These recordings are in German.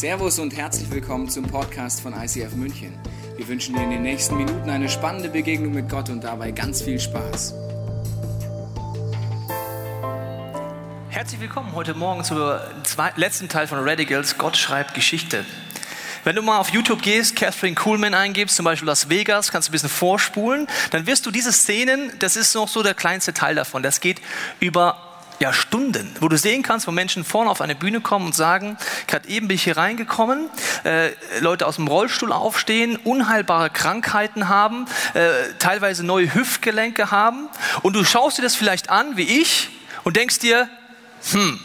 Servus und herzlich willkommen zum Podcast von ICF München. Wir wünschen dir in den nächsten Minuten eine spannende Begegnung mit Gott und dabei ganz viel Spaß. Herzlich willkommen heute Morgen zum letzten Teil von Radicals. Gott schreibt Geschichte. Wenn du mal auf YouTube gehst, Catherine Kuhlman eingibst, zum Beispiel Las Vegas, kannst du ein bisschen vorspulen, dann wirst du diese Szenen, das ist noch so der kleinste Teil davon. Das geht über ja, Stunden, wo du sehen kannst, wo Menschen vorne auf eine Bühne kommen und sagen, gerade eben bin ich hier reingekommen, äh, Leute aus dem Rollstuhl aufstehen, unheilbare Krankheiten haben, äh, teilweise neue Hüftgelenke haben und du schaust dir das vielleicht an, wie ich, und denkst dir, hm,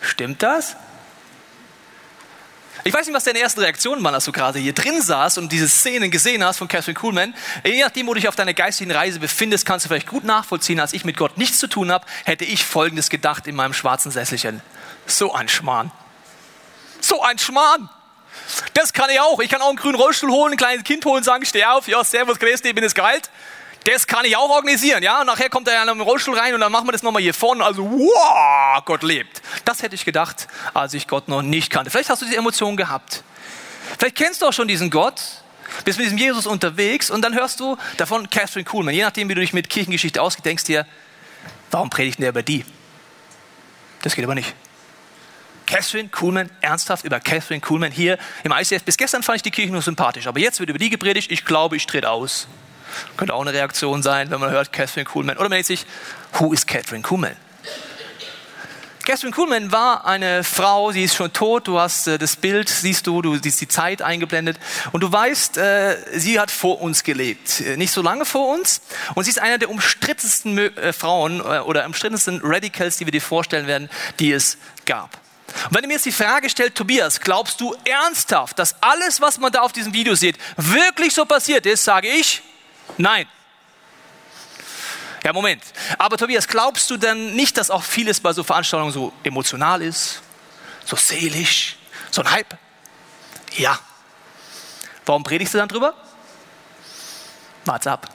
stimmt das? Ich weiß nicht, was deine ersten Reaktionen waren, als du gerade hier drin saßt und diese Szenen gesehen hast von Catherine Kuhlman. Je nachdem, wo du dich auf deiner geistigen Reise befindest, kannst du vielleicht gut nachvollziehen, als ich mit Gott nichts zu tun habe, hätte ich Folgendes gedacht in meinem schwarzen Sesselchen. So ein Schmarrn. So ein Schmarrn. Das kann ich auch. Ich kann auch einen grünen Rollstuhl holen, ein kleines Kind holen, sagen, steh auf, ja, servus, grüß dich, bin es geheilt. Das kann ich auch organisieren, ja. Und nachher kommt er ja im Rollstuhl rein und dann machen wir das nochmal hier vorne. Also, wow, Gott lebt. Das hätte ich gedacht, als ich Gott noch nicht kannte. Vielleicht hast du diese Emotion gehabt. Vielleicht kennst du auch schon diesen Gott, bist mit diesem Jesus unterwegs und dann hörst du davon Catherine Kuhlman. Je nachdem, wie du dich mit Kirchengeschichte ausgedenkst, denkst dir, warum predigt der über die? Das geht aber nicht. Catherine Kuhlman, ernsthaft über Catherine Kuhlman hier im ICF. Bis gestern fand ich die Kirche nur sympathisch, aber jetzt wird über die gepredigt. Ich glaube, ich trete aus. Könnte auch eine Reaktion sein, wenn man hört Catherine Kuhlman. Oder man denkt sich, who is Catherine Kuhlman? Catherine Kuhlman war eine Frau, sie ist schon tot, du hast äh, das Bild, siehst du, du siehst die Zeit eingeblendet und du weißt, äh, sie hat vor uns gelebt. Äh, nicht so lange vor uns und sie ist eine der umstrittensten äh, Frauen äh, oder umstrittensten Radicals, die wir dir vorstellen werden, die es gab. Und wenn du mir jetzt die Frage stellst, Tobias, glaubst du ernsthaft, dass alles, was man da auf diesem Video sieht, wirklich so passiert ist, sage ich, Nein. Ja, Moment. Aber Tobias, glaubst du denn nicht, dass auch vieles bei so Veranstaltungen so emotional ist, so seelisch, so ein Hype? Ja. Warum predigst du dann drüber? Wart's ab.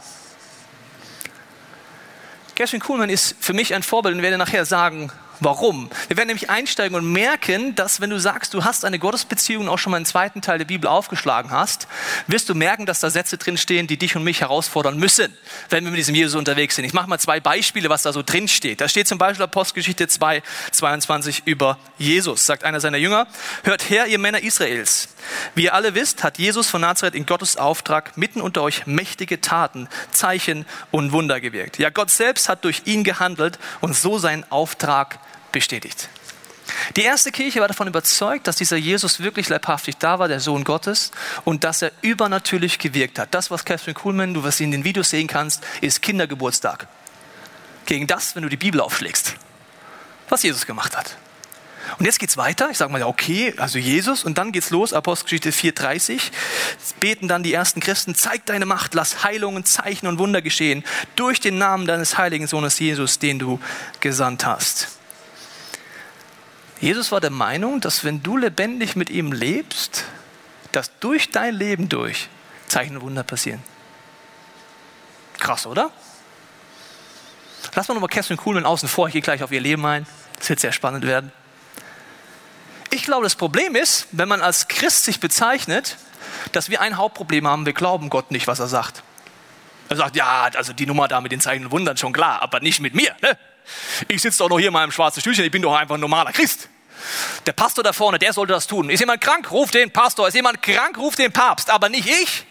Gershwin Kuhlmann ist für mich ein Vorbild und werde nachher sagen, Warum? Wir werden nämlich einsteigen und merken, dass wenn du sagst, du hast eine Gottesbeziehung und auch schon mal einen zweiten Teil der Bibel aufgeschlagen hast, wirst du merken, dass da Sätze drinstehen, die dich und mich herausfordern müssen, wenn wir mit diesem Jesus unterwegs sind. Ich mache mal zwei Beispiele, was da so drin steht. Da steht zum Beispiel Apostelgeschichte 2, 22 über Jesus. Sagt einer seiner Jünger, hört her, ihr Männer Israels. Wie ihr alle wisst, hat Jesus von Nazareth in Gottes Auftrag mitten unter euch mächtige Taten, Zeichen und Wunder gewirkt. Ja, Gott selbst hat durch ihn gehandelt und so seinen Auftrag bestätigt. Die erste Kirche war davon überzeugt, dass dieser Jesus wirklich leibhaftig da war, der Sohn Gottes, und dass er übernatürlich gewirkt hat. Das, was Catherine Kuhlmann, du was in den Videos sehen kannst, ist Kindergeburtstag. Gegen das, wenn du die Bibel aufschlägst, was Jesus gemacht hat. Und jetzt geht's weiter. Ich sage mal, ja, okay, also Jesus. Und dann geht's los, Apostelgeschichte 4,30. Beten dann die ersten Christen, zeig deine Macht, lass Heilungen, Zeichen und Wunder geschehen durch den Namen deines heiligen Sohnes Jesus, den du gesandt hast. Jesus war der Meinung, dass wenn du lebendig mit ihm lebst, dass durch dein Leben durch Zeichen und Wunder passieren. Krass, oder? Lass mal nochmal Kerstin Kuhlmann außen vor, ich gehe gleich auf ihr Leben ein. Das wird sehr spannend werden. Ich glaube, das Problem ist, wenn man als Christ sich bezeichnet, dass wir ein Hauptproblem haben, wir glauben Gott nicht, was er sagt. Er sagt, ja, also die Nummer da mit den Zeichen und Wundern schon klar, aber nicht mit mir. Ne? Ich sitze doch noch hier in meinem schwarzen Stühlchen, ich bin doch einfach ein normaler Christ. Der Pastor da vorne, der sollte das tun. Ist jemand krank, ruft den Pastor. Ist jemand krank, ruft den Papst, aber nicht ich.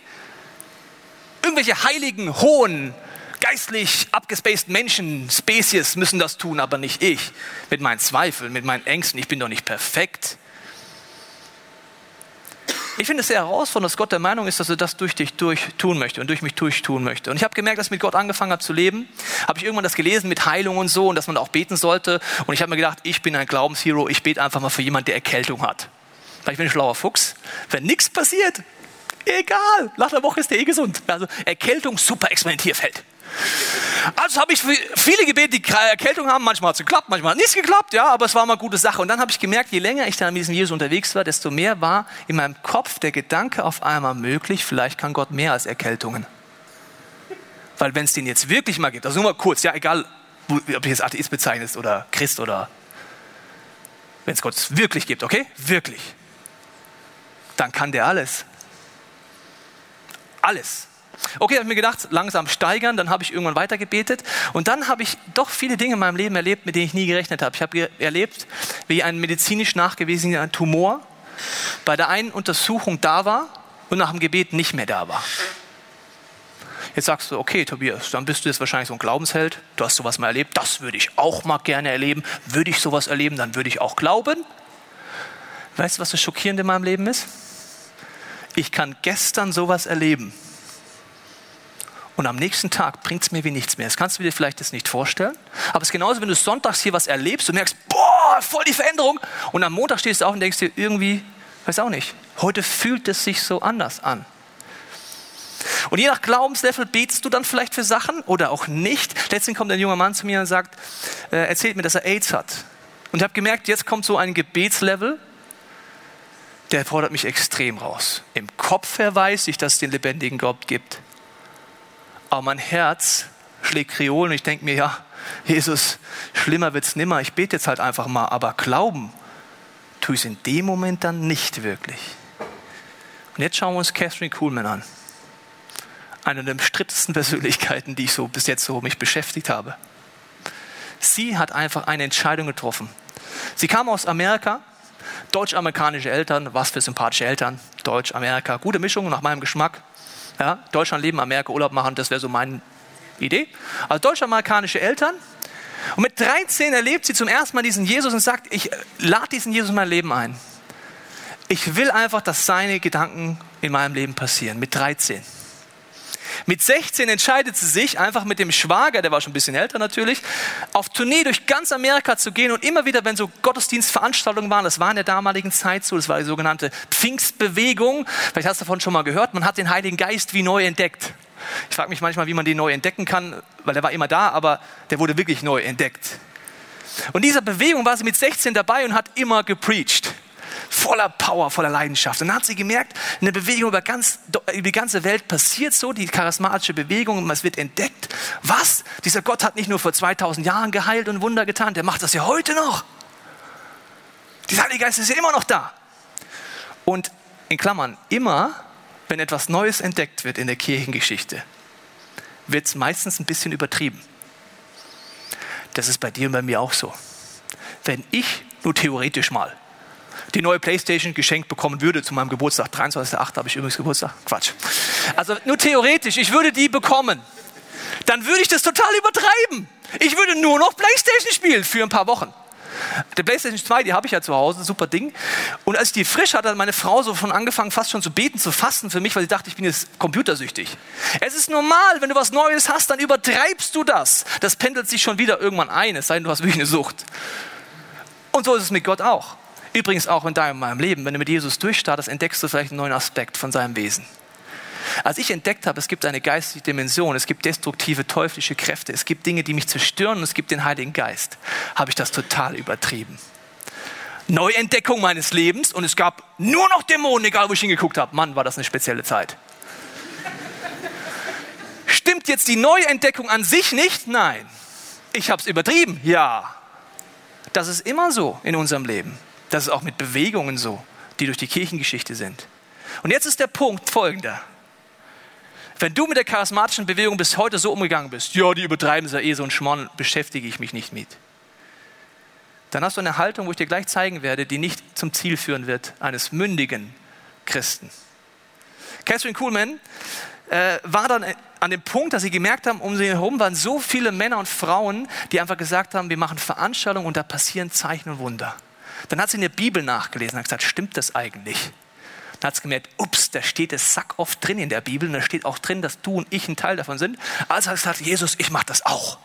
Irgendwelche heiligen, hohen, geistlich abgespaced Menschen, Spezies müssen das tun, aber nicht ich. Mit meinen Zweifeln, mit meinen Ängsten. Ich bin doch nicht perfekt. Ich finde es sehr herausfordernd, dass Gott der Meinung ist, dass er das durch dich durch tun möchte und durch mich durch tun möchte. Und ich habe gemerkt, dass ich mit Gott angefangen habe zu leben, habe ich irgendwann das gelesen mit Heilung und so und dass man auch beten sollte. Und ich habe mir gedacht, ich bin ein Glaubenshero, ich bete einfach mal für jemanden, der Erkältung hat. Weil ich bin ein schlauer Fuchs. Wenn nichts passiert, egal, nach der Woche ist der eh gesund. Also Erkältung, super Experimentierfeld. Also habe ich viele Gebete, die Erkältung haben. Manchmal hat es geklappt, manchmal hat es nicht geklappt, ja, aber es war mal eine gute Sache. Und dann habe ich gemerkt, je länger ich dann mit diesem Jesus unterwegs war, desto mehr war in meinem Kopf der Gedanke auf einmal möglich, vielleicht kann Gott mehr als Erkältungen. Weil wenn es den jetzt wirklich mal gibt, also nur mal kurz, ja, egal, ob du jetzt Atheist bezeichnest oder Christ oder wenn es Gott wirklich gibt, okay? Wirklich. Dann kann der alles. Alles. Okay, habe ich mir gedacht, langsam steigern, dann habe ich irgendwann weitergebetet und dann habe ich doch viele Dinge in meinem Leben erlebt, mit denen ich nie gerechnet habe. Ich habe erlebt, wie ein medizinisch nachgewiesener Tumor bei der einen Untersuchung da war und nach dem Gebet nicht mehr da war. Jetzt sagst du, okay, Tobias, dann bist du jetzt wahrscheinlich so ein Glaubensheld. Du hast sowas mal erlebt. Das würde ich auch mal gerne erleben. Würde ich sowas erleben, dann würde ich auch glauben. Weißt du, was das Schockierende in meinem Leben ist? Ich kann gestern sowas erleben. Und am nächsten Tag bringt es mir wie nichts mehr. Das kannst du dir vielleicht das nicht vorstellen. Aber es ist genauso, wenn du sonntags hier was erlebst und merkst, boah, voll die Veränderung. Und am Montag stehst du auf und denkst dir irgendwie, weiß auch nicht, heute fühlt es sich so anders an. Und je nach Glaubenslevel betest du dann vielleicht für Sachen oder auch nicht. Letztens kommt ein junger Mann zu mir und sagt, äh, erzählt mir, dass er AIDS hat. Und ich habe gemerkt, jetzt kommt so ein Gebetslevel, der fordert mich extrem raus. Im Kopf her weiß ich, dass es den lebendigen Gott gibt aber mein Herz schlägt Kreol und ich denke mir, ja, Jesus, schlimmer wird es nimmer, ich bete jetzt halt einfach mal, aber glauben tue ich es in dem Moment dann nicht wirklich. Und jetzt schauen wir uns Catherine Kuhlman an. Eine der umstrittensten Persönlichkeiten, die ich so bis jetzt so mich beschäftigt habe. Sie hat einfach eine Entscheidung getroffen. Sie kam aus Amerika, deutsch-amerikanische Eltern, was für sympathische Eltern, Deutsch-Amerika, gute Mischung nach meinem Geschmack. Ja, Deutschland leben, Amerika Urlaub machen, das wäre so meine Idee. Also deutsch-amerikanische Eltern. Und mit 13 erlebt sie zum ersten Mal diesen Jesus und sagt, ich lade diesen Jesus in mein Leben ein. Ich will einfach, dass seine Gedanken in meinem Leben passieren. Mit 13. Mit 16 entscheidet sie sich, einfach mit dem Schwager, der war schon ein bisschen älter natürlich, auf Tournee durch ganz Amerika zu gehen und immer wieder, wenn so Gottesdienstveranstaltungen waren, das war in der damaligen Zeit so, das war die sogenannte Pfingstbewegung, vielleicht hast du davon schon mal gehört, man hat den Heiligen Geist wie neu entdeckt. Ich frage mich manchmal, wie man den neu entdecken kann, weil er war immer da, aber der wurde wirklich neu entdeckt. Und dieser Bewegung war sie mit 16 dabei und hat immer gepreacht voller Power, voller Leidenschaft. Und dann hat sie gemerkt, eine Bewegung über, ganz, über die ganze Welt passiert so, die charismatische Bewegung, und es wird entdeckt. Was? Dieser Gott hat nicht nur vor 2000 Jahren geheilt und Wunder getan, der macht das ja heute noch. Dieser Heilige Geist ist ja immer noch da. Und in Klammern, immer, wenn etwas Neues entdeckt wird in der Kirchengeschichte, wird es meistens ein bisschen übertrieben. Das ist bei dir und bei mir auch so. Wenn ich nur theoretisch mal die neue Playstation geschenkt bekommen würde zu meinem Geburtstag. 23.8. habe ich übrigens Geburtstag. Quatsch. Also nur theoretisch, ich würde die bekommen. Dann würde ich das total übertreiben. Ich würde nur noch Playstation spielen für ein paar Wochen. Der PlayStation 2, die habe ich ja zu Hause, super Ding. Und als ich die frisch hatte, hat meine Frau so von angefangen, fast schon zu beten, zu fasten für mich, weil sie dachte, ich bin jetzt computersüchtig. Es ist normal, wenn du was Neues hast, dann übertreibst du das. Das pendelt sich schon wieder irgendwann ein, es sei denn, du hast wirklich eine Sucht. Und so ist es mit Gott auch. Übrigens auch in deinem meinem Leben. Wenn du mit Jesus durchstartest, entdeckst du vielleicht einen neuen Aspekt von seinem Wesen. Als ich entdeckt habe, es gibt eine geistige Dimension, es gibt destruktive teuflische Kräfte, es gibt Dinge, die mich zerstören und es gibt den Heiligen Geist, habe ich das total übertrieben. Neuentdeckung meines Lebens und es gab nur noch Dämonen, egal wo ich hingeguckt habe. Mann, war das eine spezielle Zeit. Stimmt jetzt die Neuentdeckung an sich nicht? Nein. Ich habe es übertrieben? Ja. Das ist immer so in unserem Leben. Das ist auch mit Bewegungen so, die durch die Kirchengeschichte sind. Und jetzt ist der Punkt folgender. Wenn du mit der charismatischen Bewegung bis heute so umgegangen bist, ja, die übertreiben es ja eh so ein Schmarrn, beschäftige ich mich nicht mit. Dann hast du eine Haltung, wo ich dir gleich zeigen werde, die nicht zum Ziel führen wird eines mündigen Christen. Catherine Kuhlman äh, war dann an dem Punkt, dass sie gemerkt haben, um sie herum waren so viele Männer und Frauen, die einfach gesagt haben, wir machen Veranstaltungen und da passieren Zeichen und Wunder. Dann hat sie in der Bibel nachgelesen und hat gesagt, stimmt das eigentlich? Dann hat sie gemerkt, ups, da steht es sack oft drin in der Bibel und da steht auch drin, dass du und ich ein Teil davon sind. Also hat sie gesagt, Jesus, ich mache das auch.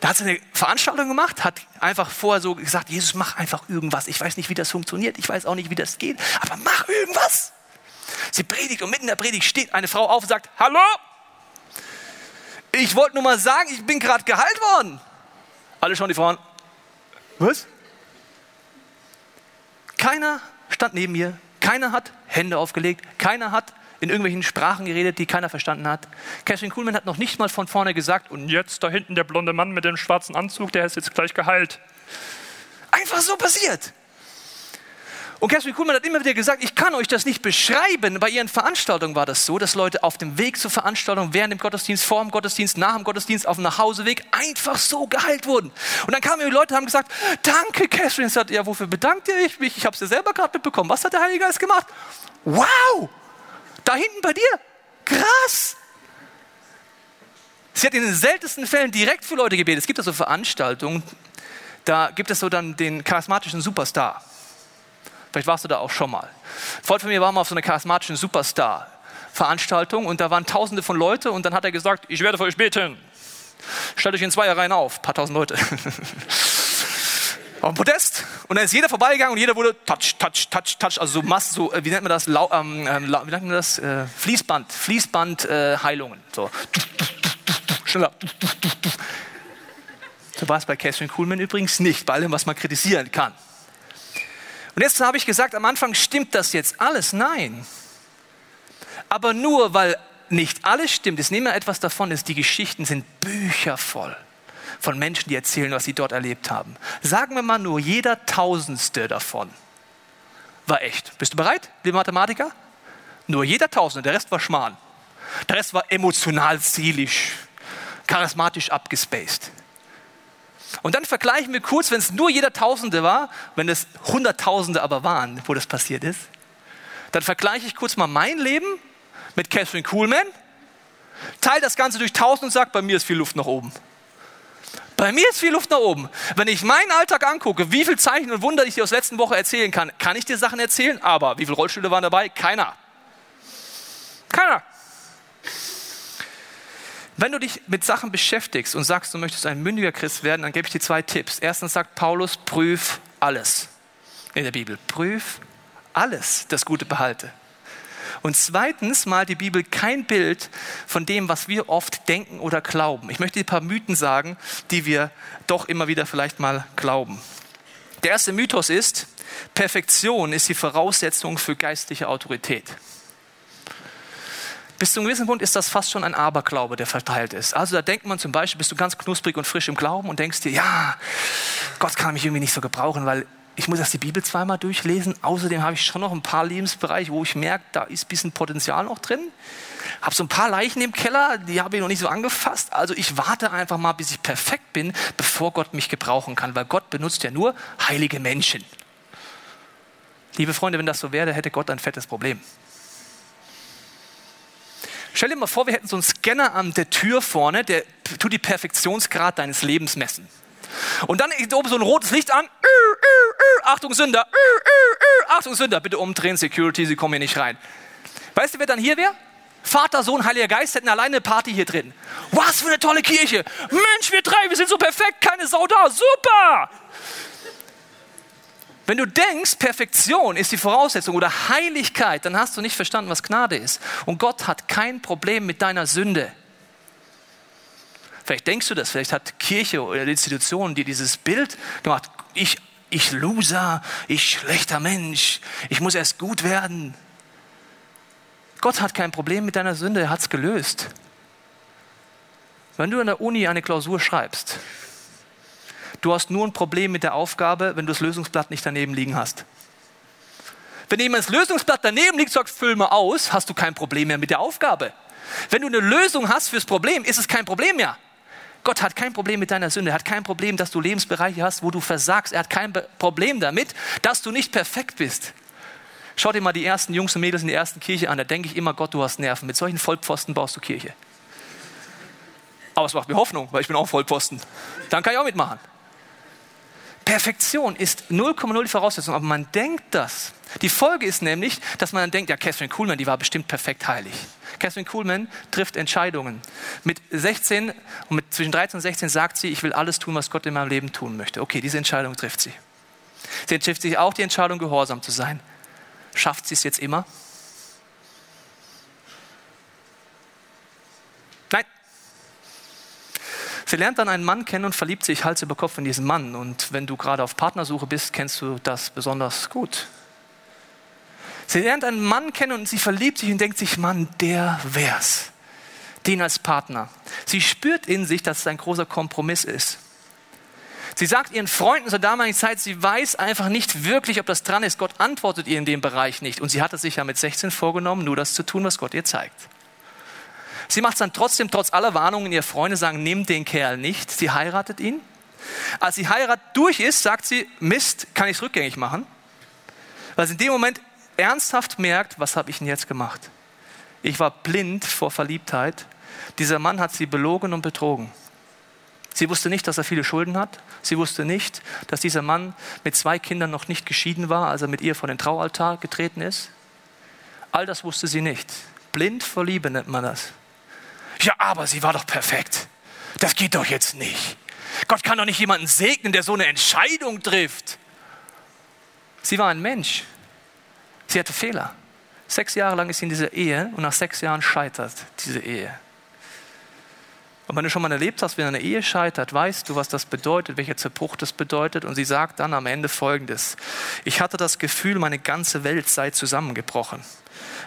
Da hat sie eine Veranstaltung gemacht, hat einfach vorher so gesagt, Jesus, mach einfach irgendwas. Ich weiß nicht, wie das funktioniert, ich weiß auch nicht, wie das geht, aber mach irgendwas. Sie predigt und mitten in der Predigt steht eine Frau auf und sagt, hallo, ich wollte nur mal sagen, ich bin gerade geheilt worden. Alle schauen die Frauen, was? Keiner stand neben mir, keiner hat Hände aufgelegt, keiner hat in irgendwelchen Sprachen geredet, die keiner verstanden hat. Catherine Kuhlmann hat noch nicht mal von vorne gesagt, und jetzt da hinten der blonde Mann mit dem schwarzen Anzug, der ist jetzt gleich geheilt. Einfach so passiert. Und Catherine Kuhlmann hat immer wieder gesagt, ich kann euch das nicht beschreiben. Bei ihren Veranstaltungen war das so, dass Leute auf dem Weg zur Veranstaltung, während dem Gottesdienst, vor dem Gottesdienst, nach dem Gottesdienst, auf dem Nachhauseweg einfach so geheilt wurden. Und dann kamen die Leute und haben gesagt, danke Catherine. Sie sagt, ja, wofür bedankt ihr mich? Ich habe es ja selber gerade mitbekommen. Was hat der Heilige Geist gemacht? Wow! Da hinten bei dir? Krass! Sie hat in den seltensten Fällen direkt für Leute gebetet. Es gibt also Veranstaltungen, da gibt es so dann den charismatischen Superstar. Vielleicht warst du da auch schon mal. Ein Freund von mir war mal auf so einer charismatischen Superstar-Veranstaltung und da waren tausende von Leuten und dann hat er gesagt, ich werde für euch beten. Stellt euch in zwei Reihen auf, paar tausend Leute. auf dem Podest und dann ist jeder vorbeigegangen und jeder wurde touch, touch, touch, touch, also so Mass, so, äh, wie nennt man das, Lau, ähm, ähm wie nennt man das, äh, Fließband, Fließband-Heilungen, äh, so, schneller. So war es bei Catherine Kuhlmann übrigens nicht, bei allem, was man kritisieren kann. Und jetzt habe ich gesagt, am Anfang stimmt das jetzt alles? Nein. Aber nur weil nicht alles stimmt, ist nicht mehr etwas davon ist, die Geschichten sind büchervoll von Menschen, die erzählen, was sie dort erlebt haben. Sagen wir mal nur jeder Tausendste davon war echt. Bist du bereit, liebe Mathematiker? Nur jeder Tausende, der Rest war Schmarrn. Der Rest war emotional, seelisch, charismatisch abgespaced. Und dann vergleichen wir kurz, wenn es nur jeder Tausende war, wenn es Hunderttausende aber waren, wo das passiert ist, dann vergleiche ich kurz mal mein Leben mit Catherine Kuhlman, teile das Ganze durch tausend und sage, bei mir ist viel Luft nach oben. Bei mir ist viel Luft nach oben. Wenn ich meinen Alltag angucke, wie viele Zeichen und Wunder ich dir aus der letzten Woche erzählen kann, kann ich dir Sachen erzählen, aber wie viele Rollstühle waren dabei? Keiner. Keiner. Wenn du dich mit Sachen beschäftigst und sagst, du möchtest ein mündiger Christ werden, dann gebe ich dir zwei Tipps. Erstens sagt Paulus, prüf alles in der Bibel. Prüf alles, das Gute behalte. Und zweitens malt die Bibel kein Bild von dem, was wir oft denken oder glauben. Ich möchte dir ein paar Mythen sagen, die wir doch immer wieder vielleicht mal glauben. Der erste Mythos ist, Perfektion ist die Voraussetzung für geistliche Autorität. Bis zu einem gewissen Punkt ist das fast schon ein Aberglaube, der verteilt ist. Also da denkt man zum Beispiel, bist du ganz knusprig und frisch im Glauben und denkst dir, ja, Gott kann mich irgendwie nicht so gebrauchen, weil ich muss erst die Bibel zweimal durchlesen. Außerdem habe ich schon noch ein paar Lebensbereiche, wo ich merke, da ist ein bisschen Potenzial noch drin. Habe so ein paar Leichen im Keller, die habe ich noch nicht so angefasst. Also ich warte einfach mal, bis ich perfekt bin, bevor Gott mich gebrauchen kann, weil Gott benutzt ja nur heilige Menschen. Liebe Freunde, wenn das so wäre, hätte Gott ein fettes Problem. Stell dir mal vor, wir hätten so einen Scanner an der Tür vorne, der tut die Perfektionsgrad deines Lebens messen. Und dann ist oben so ein rotes Licht an. Achtung Sünder, Achtung Sünder, bitte umdrehen, Security, Sie kommen hier nicht rein. Weißt du, wer dann hier wäre? Vater, Sohn, Heiliger Geist hätten alleine eine Party hier drin. Was für eine tolle Kirche. Mensch, wir drei, wir sind so perfekt, keine Sau da. Super! Wenn du denkst, Perfektion ist die Voraussetzung oder Heiligkeit, dann hast du nicht verstanden, was Gnade ist. Und Gott hat kein Problem mit deiner Sünde. Vielleicht denkst du das, vielleicht hat Kirche oder Institution dir dieses Bild gemacht. Ich, ich Loser, ich schlechter Mensch, ich muss erst gut werden. Gott hat kein Problem mit deiner Sünde, er hat es gelöst. Wenn du in der Uni eine Klausur schreibst, Du hast nur ein Problem mit der Aufgabe, wenn du das Lösungsblatt nicht daneben liegen hast. Wenn jemand das Lösungsblatt daneben liegt, sagst, füll mal aus, hast du kein Problem mehr mit der Aufgabe. Wenn du eine Lösung hast fürs Problem, ist es kein Problem mehr. Gott hat kein Problem mit deiner Sünde, er hat kein Problem, dass du Lebensbereiche hast, wo du versagst. Er hat kein Problem damit, dass du nicht perfekt bist. Schau dir mal die ersten Jungs und Mädels in der ersten Kirche an, da denke ich immer, Gott, du hast Nerven. Mit solchen Vollpfosten baust du Kirche. Aber es macht mir Hoffnung, weil ich bin auch Vollpfosten. Dann kann ich auch mitmachen. Perfektion ist 0,0 die Voraussetzung, aber man denkt das. Die Folge ist nämlich, dass man dann denkt, ja, Catherine Kuhlman, die war bestimmt perfekt heilig. Catherine Kuhlman trifft Entscheidungen. Mit 16 und mit zwischen 13 und 16 sagt sie, ich will alles tun, was Gott in meinem Leben tun möchte. Okay, diese Entscheidung trifft sie. Sie trifft sich auch die Entscheidung, gehorsam zu sein. Schafft sie es jetzt immer? Sie lernt dann einen Mann kennen und verliebt sich Hals über Kopf in diesen Mann. Und wenn du gerade auf Partnersuche bist, kennst du das besonders gut. Sie lernt einen Mann kennen und sie verliebt sich und denkt sich, Mann, der wär's. Den als Partner. Sie spürt in sich, dass es ein großer Kompromiss ist. Sie sagt ihren Freunden zur damaligen Zeit, sie weiß einfach nicht wirklich, ob das dran ist. Gott antwortet ihr in dem Bereich nicht. Und sie hatte sich ja mit 16 vorgenommen, nur das zu tun, was Gott ihr zeigt. Sie macht es dann trotzdem, trotz aller Warnungen, ihr Freunde sagen, nimm den Kerl nicht. Sie heiratet ihn. Als die Heirat durch ist, sagt sie, Mist, kann ich es rückgängig machen? Weil sie in dem Moment ernsthaft merkt, was habe ich denn jetzt gemacht? Ich war blind vor Verliebtheit. Dieser Mann hat sie belogen und betrogen. Sie wusste nicht, dass er viele Schulden hat. Sie wusste nicht, dass dieser Mann mit zwei Kindern noch nicht geschieden war, als er mit ihr vor den Traualtar getreten ist. All das wusste sie nicht. Blind vor Liebe nennt man das. Ja, aber sie war doch perfekt. Das geht doch jetzt nicht. Gott kann doch nicht jemanden segnen, der so eine Entscheidung trifft. Sie war ein Mensch. Sie hatte Fehler. Sechs Jahre lang ist sie in dieser Ehe und nach sechs Jahren scheitert diese Ehe. Und wenn du schon mal erlebt hast, wenn eine Ehe scheitert, weißt du, was das bedeutet, welcher Zerbruch das bedeutet. Und sie sagt dann am Ende Folgendes. Ich hatte das Gefühl, meine ganze Welt sei zusammengebrochen.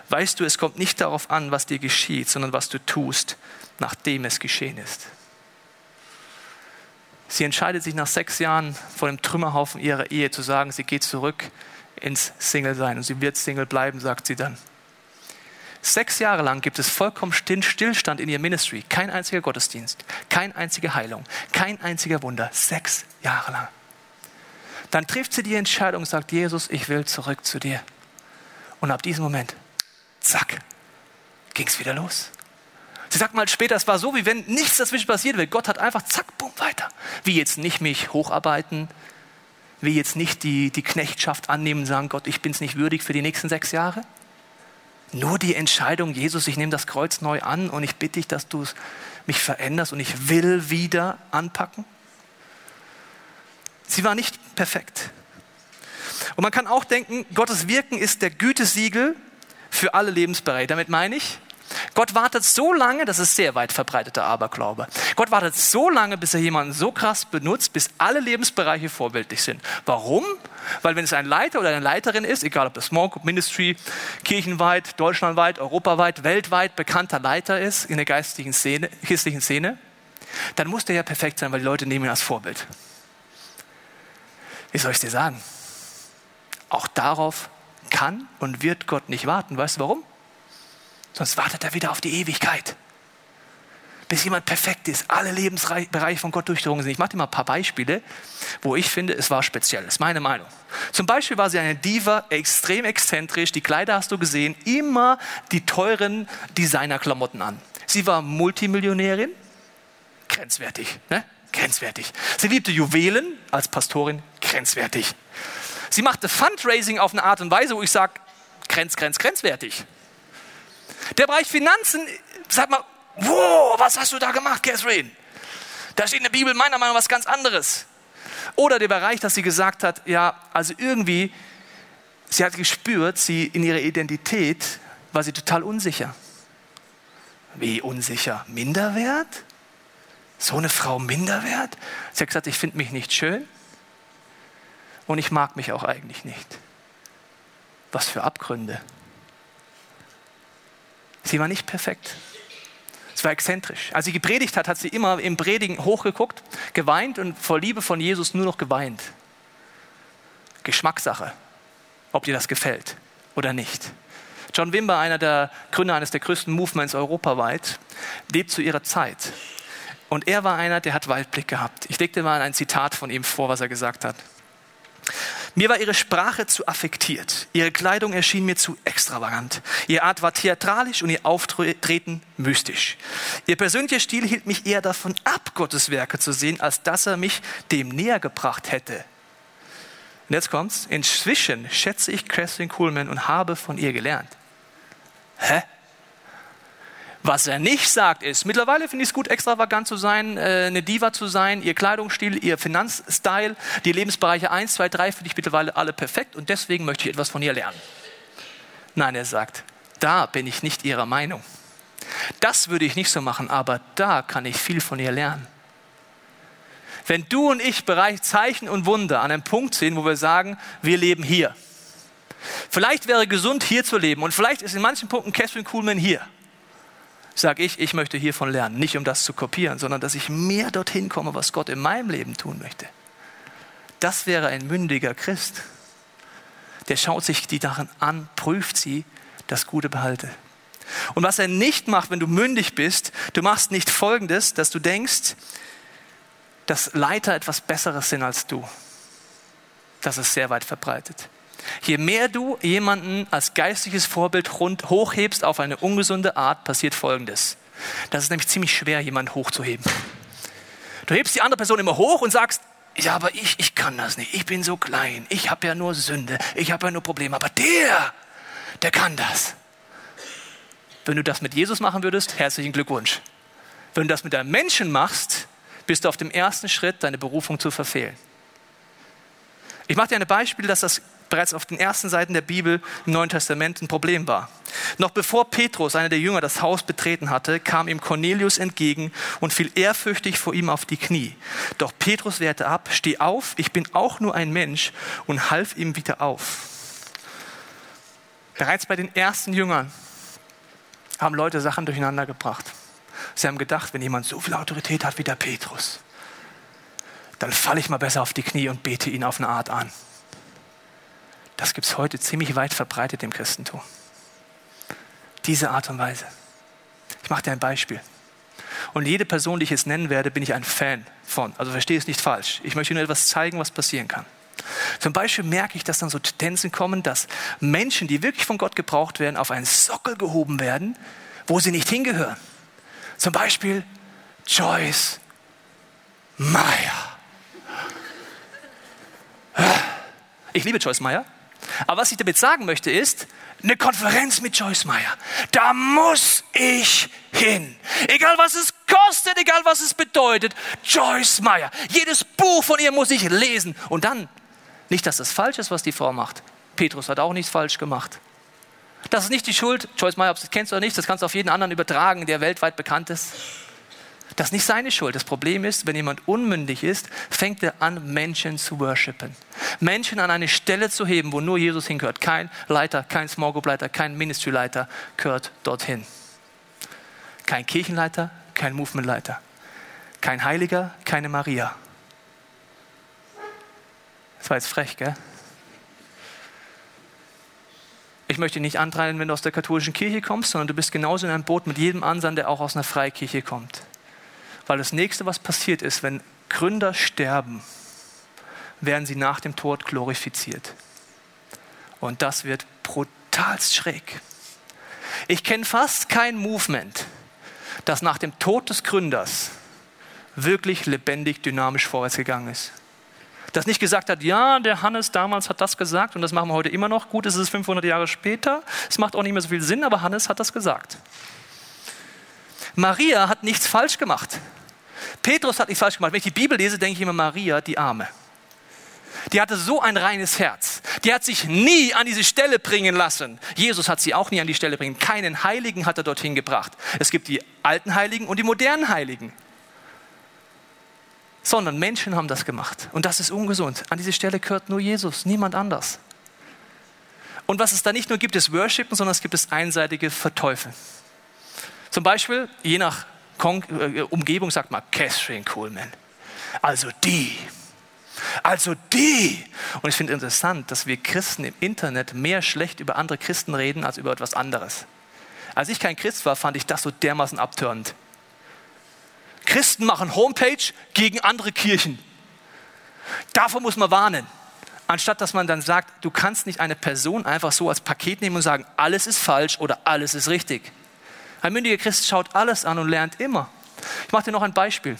Weißt du, es kommt nicht darauf an, was dir geschieht, sondern was du tust, nachdem es geschehen ist. Sie entscheidet sich nach sechs Jahren vor dem Trümmerhaufen ihrer Ehe zu sagen, sie geht zurück ins Single-Sein und sie wird Single bleiben, sagt sie dann. Sechs Jahre lang gibt es vollkommen Stillstand in ihr Ministry. Kein einziger Gottesdienst, keine einzige Heilung, kein einziger Wunder. Sechs Jahre lang. Dann trifft sie die Entscheidung und sagt, Jesus, ich will zurück zu dir. Und ab diesem Moment, zack, ging es wieder los. Sie sagt mal später, es war so, wie wenn nichts dazwischen passiert wäre. Gott hat einfach zack, bumm, weiter. Wie jetzt nicht mich hocharbeiten, wie jetzt nicht die, die Knechtschaft annehmen und sagen, Gott, ich bin es nicht würdig für die nächsten sechs Jahre, nur die Entscheidung, Jesus, ich nehme das Kreuz neu an und ich bitte dich, dass du mich veränderst und ich will wieder anpacken. Sie war nicht perfekt. Und man kann auch denken, Gottes Wirken ist der Gütesiegel für alle Lebensbereiche. Damit meine ich, Gott wartet so lange, das ist sehr weit verbreiteter Aberglaube. Gott wartet so lange, bis er jemanden so krass benutzt, bis alle Lebensbereiche vorbildlich sind. Warum? Weil wenn es ein Leiter oder eine Leiterin ist, egal ob das Group Ministry, kirchenweit, deutschlandweit, europaweit, weltweit bekannter Leiter ist in der geistigen Szene, christlichen Szene, dann muss der ja perfekt sein, weil die Leute nehmen ihn als Vorbild. Wie soll ich dir sagen? Auch darauf kann und wird Gott nicht warten. Weißt du warum? Sonst wartet er wieder auf die Ewigkeit. Bis jemand perfekt ist, alle Lebensbereiche von Gott durchdrungen sind. Ich mache dir mal ein paar Beispiele, wo ich finde, es war speziell. Das ist meine Meinung. Zum Beispiel war sie eine Diva, extrem exzentrisch. Die Kleider hast du gesehen, immer die teuren Designerklamotten an. Sie war Multimillionärin, grenzwertig, ne? grenzwertig. Sie liebte Juwelen als Pastorin, grenzwertig. Sie machte Fundraising auf eine Art und Weise, wo ich sage, grenz, grenz, grenzwertig. Der Bereich Finanzen, sag mal, wow, was hast du da gemacht, Catherine? Da steht in der Bibel meiner Meinung nach was ganz anderes. Oder der Bereich, dass sie gesagt hat, ja, also irgendwie, sie hat gespürt, sie in ihrer Identität war sie total unsicher. Wie unsicher? Minderwert? So eine Frau minderwert? Sie hat gesagt, ich finde mich nicht schön und ich mag mich auch eigentlich nicht. Was für Abgründe. Sie war nicht perfekt. Es war exzentrisch. Als sie gepredigt hat, hat sie immer im Predigen hochgeguckt, geweint und vor Liebe von Jesus nur noch geweint. Geschmackssache, ob dir das gefällt oder nicht. John Wimber, einer der Gründer eines der größten Movements europaweit, lebt zu ihrer Zeit. Und er war einer, der hat Waldblick gehabt. Ich legte mal ein Zitat von ihm vor, was er gesagt hat. Mir war ihre Sprache zu affektiert. Ihre Kleidung erschien mir zu extravagant. Ihre Art war theatralisch und ihr Auftreten mystisch. Ihr persönlicher Stil hielt mich eher davon ab, Gottes Werke zu sehen, als dass er mich dem näher gebracht hätte. Und jetzt kommt's. Inzwischen schätze ich Catherine Kuhlman und habe von ihr gelernt. Hä? Was er nicht sagt ist, mittlerweile finde ich es gut, extravagant zu sein, äh, eine Diva zu sein, ihr Kleidungsstil, ihr Finanzstyle, die Lebensbereiche 1, 2, 3 finde ich mittlerweile alle perfekt und deswegen möchte ich etwas von ihr lernen. Nein, er sagt, da bin ich nicht ihrer Meinung. Das würde ich nicht so machen, aber da kann ich viel von ihr lernen. Wenn du und ich Bereich Zeichen und Wunder an einem Punkt sehen, wo wir sagen, wir leben hier. Vielleicht wäre gesund hier zu leben und vielleicht ist in manchen Punkten Catherine Kuhlman hier sage ich, ich möchte hiervon lernen. Nicht um das zu kopieren, sondern dass ich mehr dorthin komme, was Gott in meinem Leben tun möchte. Das wäre ein mündiger Christ. Der schaut sich die Sachen an, prüft sie, das Gute behalte. Und was er nicht macht, wenn du mündig bist, du machst nicht Folgendes, dass du denkst, dass Leiter etwas Besseres sind als du. Das ist sehr weit verbreitet. Je mehr du jemanden als geistliches Vorbild hochhebst auf eine ungesunde Art, passiert Folgendes. Das ist nämlich ziemlich schwer, jemanden hochzuheben. Du hebst die andere Person immer hoch und sagst, ja, aber ich, ich kann das nicht. Ich bin so klein. Ich habe ja nur Sünde. Ich habe ja nur Probleme. Aber der, der kann das. Wenn du das mit Jesus machen würdest, herzlichen Glückwunsch. Wenn du das mit einem Menschen machst, bist du auf dem ersten Schritt, deine Berufung zu verfehlen. Ich mache dir ein Beispiel, dass das bereits auf den ersten Seiten der Bibel im Neuen Testament ein Problem war. Noch bevor Petrus, einer der Jünger, das Haus betreten hatte, kam ihm Cornelius entgegen und fiel ehrfürchtig vor ihm auf die Knie. Doch Petrus wehrte ab, steh auf, ich bin auch nur ein Mensch und half ihm wieder auf. Bereits bei den ersten Jüngern haben Leute Sachen durcheinander gebracht. Sie haben gedacht, wenn jemand so viel Autorität hat wie der Petrus, dann falle ich mal besser auf die Knie und bete ihn auf eine Art an. Das gibt es heute ziemlich weit verbreitet im Christentum. Diese Art und Weise. Ich mache dir ein Beispiel. Und jede Person, die ich jetzt nennen werde, bin ich ein Fan von. Also verstehe es nicht falsch. Ich möchte nur etwas zeigen, was passieren kann. Zum Beispiel merke ich, dass dann so Tendenzen kommen, dass Menschen, die wirklich von Gott gebraucht werden, auf einen Sockel gehoben werden, wo sie nicht hingehören. Zum Beispiel Joyce Meyer. Ich liebe Joyce Meyer. Aber was ich damit sagen möchte ist, eine Konferenz mit Joyce Meyer. Da muss ich hin. Egal was es kostet, egal was es bedeutet. Joyce Meyer. Jedes Buch von ihr muss ich lesen. Und dann, nicht, dass das falsch ist, was die Frau macht. Petrus hat auch nichts falsch gemacht. Das ist nicht die Schuld, Joyce Meyer, ob du es kennst oder nicht, das kannst du auf jeden anderen übertragen, der weltweit bekannt ist. Das ist nicht seine Schuld. Das Problem ist, wenn jemand unmündig ist, fängt er an, Menschen zu worshipen. Menschen an eine Stelle zu heben, wo nur Jesus hingehört. Kein Leiter, kein Small Group Leiter, kein Ministry Leiter gehört dorthin. Kein Kirchenleiter, kein Movement Leiter. Kein Heiliger, keine Maria. Das war jetzt frech, gell? Ich möchte nicht antreiben, wenn du aus der katholischen Kirche kommst, sondern du bist genauso in einem Boot mit jedem anderen, der auch aus einer Freikirche kommt. Weil das nächste, was passiert ist, wenn Gründer sterben, werden sie nach dem Tod glorifiziert. Und das wird brutal schräg. Ich kenne fast kein Movement, das nach dem Tod des Gründers wirklich lebendig, dynamisch vorwärts gegangen ist. Das nicht gesagt hat, ja, der Hannes damals hat das gesagt und das machen wir heute immer noch. Gut, es ist 500 Jahre später. Es macht auch nicht mehr so viel Sinn, aber Hannes hat das gesagt. Maria hat nichts falsch gemacht. Petrus hat nichts falsch gemacht. Wenn ich die Bibel lese, denke ich immer Maria, die Arme. Die hatte so ein reines Herz. Die hat sich nie an diese Stelle bringen lassen. Jesus hat sie auch nie an die Stelle bringen. Keinen Heiligen hat er dorthin gebracht. Es gibt die alten Heiligen und die modernen Heiligen. Sondern Menschen haben das gemacht. Und das ist ungesund. An diese Stelle gehört nur Jesus, niemand anders. Und was es da nicht nur gibt, ist Worshipen, sondern es gibt das einseitige Verteufeln. Zum Beispiel, je nach Kon äh, Umgebung sagt man Catherine Coleman. Also die. Also die. Und ich finde interessant, dass wir Christen im Internet mehr schlecht über andere Christen reden als über etwas anderes. Als ich kein Christ war, fand ich das so dermaßen abtörend. Christen machen Homepage gegen andere Kirchen. Davor muss man warnen. Anstatt dass man dann sagt, du kannst nicht eine Person einfach so als Paket nehmen und sagen, alles ist falsch oder alles ist richtig. Ein mündiger Christ schaut alles an und lernt immer. Ich mache dir noch ein Beispiel.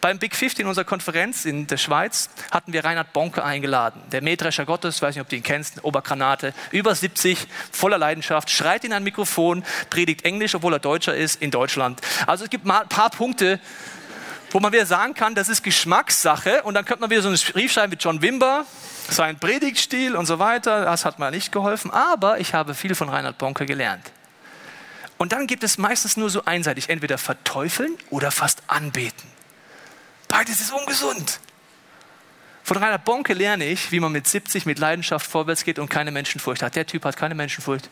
Beim Big 50 in unserer Konferenz in der Schweiz hatten wir Reinhard Bonke eingeladen. Der Mähdrescher Gottes, weiß nicht, ob du ihn kennst, Obergranate, über 70, voller Leidenschaft, schreit in ein Mikrofon, predigt Englisch, obwohl er Deutscher ist, in Deutschland. Also es gibt ein paar Punkte, wo man wieder sagen kann, das ist Geschmackssache. Und dann könnte man wieder so einen Brief schreiben mit John Wimber, sein Predigtstil und so weiter. Das hat mir nicht geholfen. Aber ich habe viel von Reinhard Bonke gelernt. Und dann gibt es meistens nur so einseitig, entweder verteufeln oder fast anbeten. Beides ist ungesund. Von Rainer Bonke lerne ich, wie man mit 70 mit Leidenschaft vorwärts geht und keine Menschenfurcht hat. Der Typ hat keine Menschenfurcht.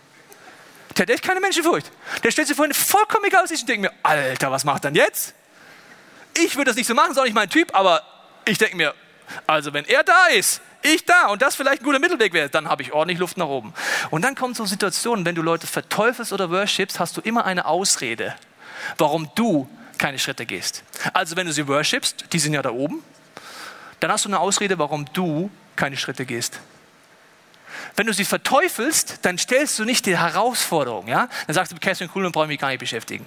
Der hat echt keine Menschenfurcht. Der stellt sich vorhin vollkommen egal aus und denkt mir, Alter, was macht dann jetzt? Ich würde das nicht so machen, ist auch nicht mein Typ, aber ich denke mir, Also wenn er da ist, ich da und das vielleicht ein guter Mittelweg wäre, dann habe ich ordentlich Luft nach oben. Und dann kommen so Situationen, wenn du Leute verteufelst oder worshipst, hast du immer eine Ausrede, warum du keine Schritte gehst. Also wenn du sie worshipst, die sind ja da oben, dann hast du eine Ausrede, warum du keine Schritte gehst. Wenn du sie verteufelst, dann stellst du nicht die Herausforderung. Ja? Dann sagst du, Catherine Kuhlmann brauche ich mich gar nicht beschäftigen.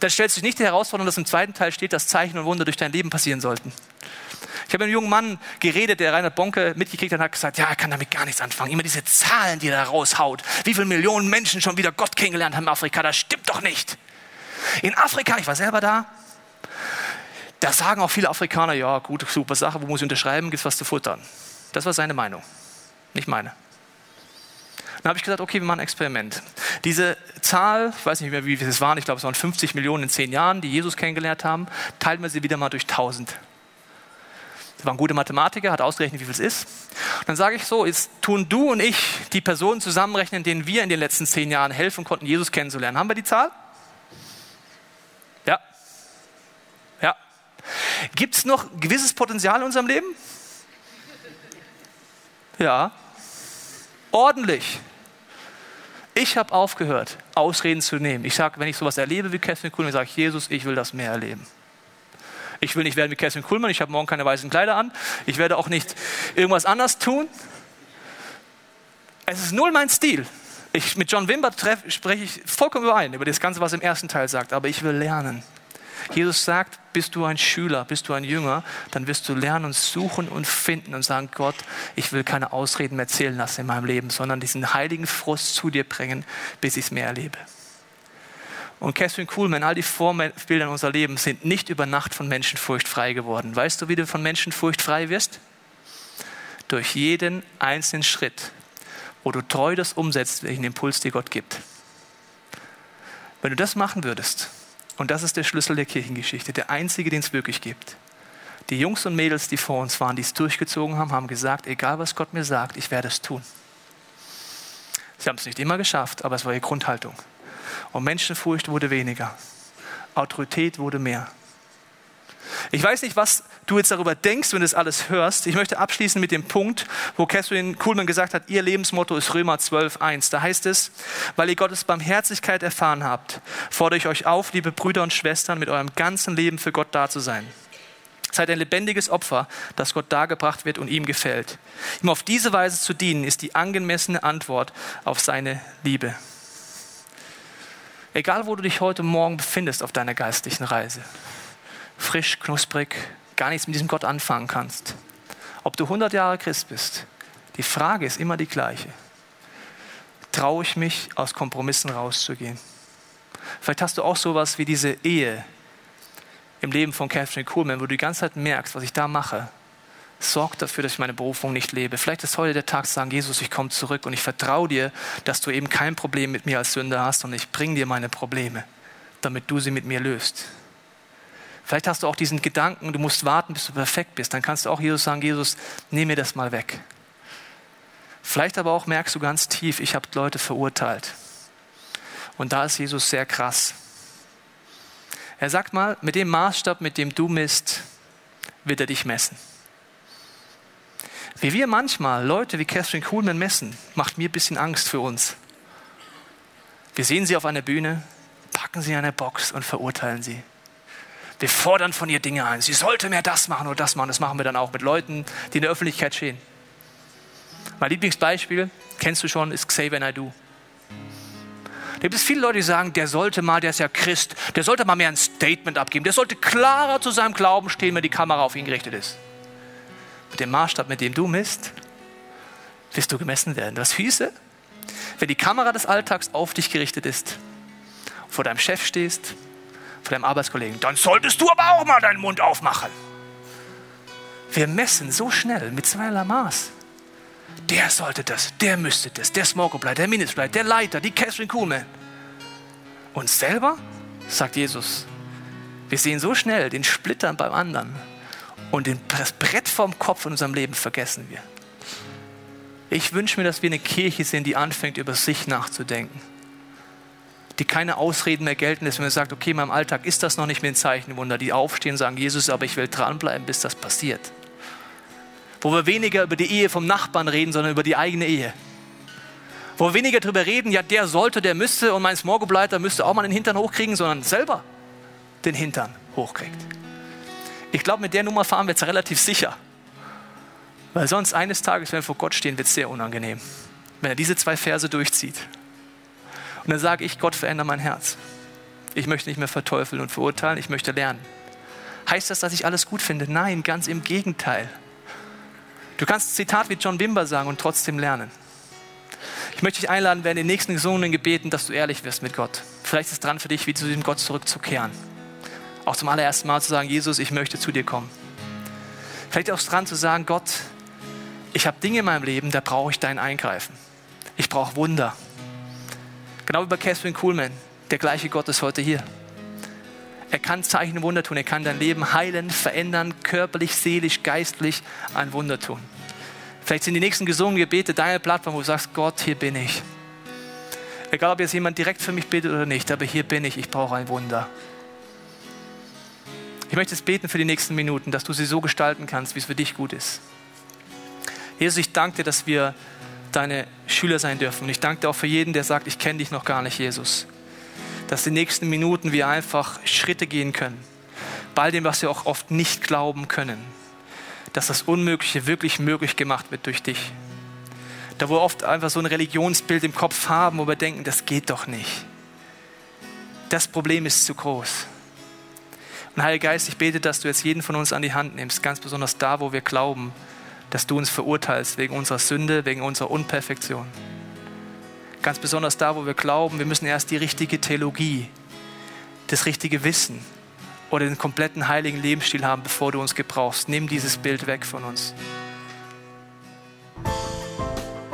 Dann stellst du nicht die Herausforderung, dass im zweiten Teil steht, dass Zeichen und Wunder durch dein Leben passieren sollten. Ich habe mit einem jungen Mann geredet, der Reinhard Bonke mitgekriegt hat und hat gesagt, ja, er kann damit gar nichts anfangen. Immer diese Zahlen, die er da raushaut. Wie viele Millionen Menschen schon wieder Gott kennengelernt haben in Afrika, das stimmt doch nicht. In Afrika, ich war selber da, da sagen auch viele Afrikaner, ja, gut, super Sache, wo muss ich unterschreiben, gibt es was zu futtern. Das war seine Meinung, nicht meine. Dann habe ich gesagt, okay, wir machen ein Experiment. Diese Zahl, ich weiß nicht mehr, wie viele es waren, ich glaube, es waren 50 Millionen in zehn Jahren, die Jesus kennengelernt haben, teilen wir sie wieder mal durch 1000. Das war ein guter Mathematiker, hat ausgerechnet, wie viel es ist. Und dann sage ich so, jetzt tun du und ich die Personen zusammenrechnen, denen wir in den letzten zehn Jahren helfen konnten, Jesus kennenzulernen. Haben wir die Zahl? Ja. Ja. Gibt es noch gewisses Potenzial in unserem Leben? Ja. Ordentlich. Ich habe aufgehört, Ausreden zu nehmen. Ich sage, wenn ich sowas erlebe wie Catherine Kuhlmann, sage ich, Jesus, ich will das mehr erleben. Ich will nicht werden wie Catherine Kuhlmann, ich habe morgen keine weißen Kleider an. Ich werde auch nicht irgendwas anders tun. Es ist null mein Stil. Ich, mit John Wimber spreche ich vollkommen überein über das Ganze, was im ersten Teil sagt, aber ich will lernen. Jesus sagt, bist du ein Schüler, bist du ein Jünger, dann wirst du lernen und suchen und finden und sagen, Gott, ich will keine Ausreden mehr zählen lassen in meinem Leben, sondern diesen heiligen Frust zu dir bringen, bis ich es mehr erlebe. Und Catherine Kuhlmann, all die Vorbilder in unser Leben sind nicht über Nacht von Menschenfurcht frei geworden. Weißt du, wie du von Menschenfurcht frei wirst? Durch jeden einzelnen Schritt, wo du treu das umsetzt, welchen Impuls dir Gott gibt. Wenn du das machen würdest, und das ist der Schlüssel der Kirchengeschichte, der einzige, den es wirklich gibt. Die Jungs und Mädels, die vor uns waren, die es durchgezogen haben, haben gesagt, egal was Gott mir sagt, ich werde es tun. Sie haben es nicht immer geschafft, aber es war ihre Grundhaltung. Und Menschenfurcht wurde weniger. Autorität wurde mehr. Ich weiß nicht, was du jetzt darüber denkst, wenn du das alles hörst. Ich möchte abschließen mit dem Punkt, wo Catherine Kuhlmann gesagt hat, ihr Lebensmotto ist Römer 12, 1. Da heißt es, weil ihr Gottes Barmherzigkeit erfahren habt, fordere ich euch auf, liebe Brüder und Schwestern, mit eurem ganzen Leben für Gott da zu sein. Seid ein lebendiges Opfer, das Gott dargebracht wird und ihm gefällt. Ihm auf diese Weise zu dienen, ist die angemessene Antwort auf seine Liebe. Egal, wo du dich heute Morgen befindest auf deiner geistlichen Reise, frisch, knusprig, gar nichts mit diesem Gott anfangen kannst. Ob du 100 Jahre Christ bist, die Frage ist immer die gleiche. Traue ich mich, aus Kompromissen rauszugehen? Vielleicht hast du auch sowas wie diese Ehe im Leben von Catherine Kuhlmann, wo du die ganze Zeit merkst, was ich da mache, sorgt dafür, dass ich meine Berufung nicht lebe. Vielleicht ist heute der Tag zu sagen, Jesus, ich komme zurück und ich vertraue dir, dass du eben kein Problem mit mir als Sünder hast und ich bringe dir meine Probleme, damit du sie mit mir löst. Vielleicht hast du auch diesen Gedanken, du musst warten, bis du perfekt bist. Dann kannst du auch Jesus sagen, Jesus, nimm mir das mal weg. Vielleicht aber auch merkst du ganz tief, ich habe Leute verurteilt. Und da ist Jesus sehr krass. Er sagt mal, mit dem Maßstab, mit dem du misst, wird er dich messen. Wie wir manchmal Leute wie Catherine Kuhlmann messen, macht mir ein bisschen Angst für uns. Wir sehen sie auf einer Bühne, packen sie in eine Box und verurteilen sie. Wir fordern von ihr Dinge ein. Sie sollte mehr das machen oder das machen. Das machen wir dann auch mit Leuten, die in der Öffentlichkeit stehen. Mein Lieblingsbeispiel, kennst du schon, ist Xavier Naidoo. Da gibt es viele Leute, die sagen, der sollte mal, der ist ja Christ, der sollte mal mehr ein Statement abgeben. Der sollte klarer zu seinem Glauben stehen, wenn die Kamera auf ihn gerichtet ist. Mit dem Maßstab, mit dem du misst, wirst du gemessen werden. Was hieße, wenn die Kamera des Alltags auf dich gerichtet ist, vor deinem Chef stehst, von deinem Arbeitskollegen, dann solltest du aber auch mal deinen Mund aufmachen. Wir messen so schnell mit zweierlei Maß. Der sollte das, der müsste das, der Smokerbleid, der Minister, der Leiter, die Catherine Kuhlmann. Uns selber, sagt Jesus, wir sehen so schnell den Splittern beim anderen und das Brett vom Kopf in unserem Leben vergessen wir. Ich wünsche mir, dass wir eine Kirche sind, die anfängt, über sich nachzudenken die keine Ausreden mehr gelten wenn man sagt, okay, in meinem Alltag ist das noch nicht mehr ein Zeichenwunder, die aufstehen und sagen, Jesus, aber ich will dranbleiben, bis das passiert. Wo wir weniger über die Ehe vom Nachbarn reden, sondern über die eigene Ehe. Wo wir weniger darüber reden, ja, der sollte, der müsste und mein Smorgobleiter müsste auch mal den Hintern hochkriegen, sondern selber den Hintern hochkriegt. Ich glaube, mit der Nummer fahren wir jetzt relativ sicher. Weil sonst eines Tages, wenn wir vor Gott stehen, wird es sehr unangenehm, wenn er diese zwei Verse durchzieht. Und dann sage ich, Gott, verändere mein Herz. Ich möchte nicht mehr verteufeln und verurteilen, ich möchte lernen. Heißt das, dass ich alles gut finde? Nein, ganz im Gegenteil. Du kannst ein Zitat wie John Bimber sagen und trotzdem lernen. Ich möchte dich einladen, während den nächsten gesungenen Gebeten, dass du ehrlich wirst mit Gott. Vielleicht ist es dran für dich, wie zu diesem Gott zurückzukehren. Auch zum allerersten Mal zu sagen, Jesus, ich möchte zu dir kommen. Vielleicht auch dran zu sagen, Gott, ich habe Dinge in meinem Leben, da brauche ich dein Eingreifen. Ich brauche Wunder. Genau wie bei Catherine Kuhlman. Der gleiche Gott ist heute hier. Er kann Zeichen und Wunder tun. Er kann dein Leben heilen, verändern, körperlich, seelisch, geistlich ein Wunder tun. Vielleicht sind die nächsten gesungenen Gebete deine Plattform, wo du sagst, Gott, hier bin ich. Egal, ob jetzt jemand direkt für mich betet oder nicht, aber hier bin ich, ich brauche ein Wunder. Ich möchte es beten für die nächsten Minuten, dass du sie so gestalten kannst, wie es für dich gut ist. Jesus, ich danke dir, dass wir deine Schüler sein dürfen. Und ich danke dir auch für jeden, der sagt, ich kenne dich noch gar nicht, Jesus. Dass die nächsten Minuten wir einfach Schritte gehen können. Bei dem, was wir auch oft nicht glauben können. Dass das Unmögliche wirklich möglich gemacht wird durch dich. Da wo wir oft einfach so ein Religionsbild im Kopf haben, wo wir denken, das geht doch nicht. Das Problem ist zu groß. Und Heiliger Geist, ich bete, dass du jetzt jeden von uns an die Hand nimmst, ganz besonders da, wo wir glauben, dass du uns verurteilst wegen unserer Sünde, wegen unserer Unperfektion. Ganz besonders da, wo wir glauben, wir müssen erst die richtige Theologie, das richtige Wissen oder den kompletten heiligen Lebensstil haben, bevor du uns gebrauchst. Nimm dieses Bild weg von uns.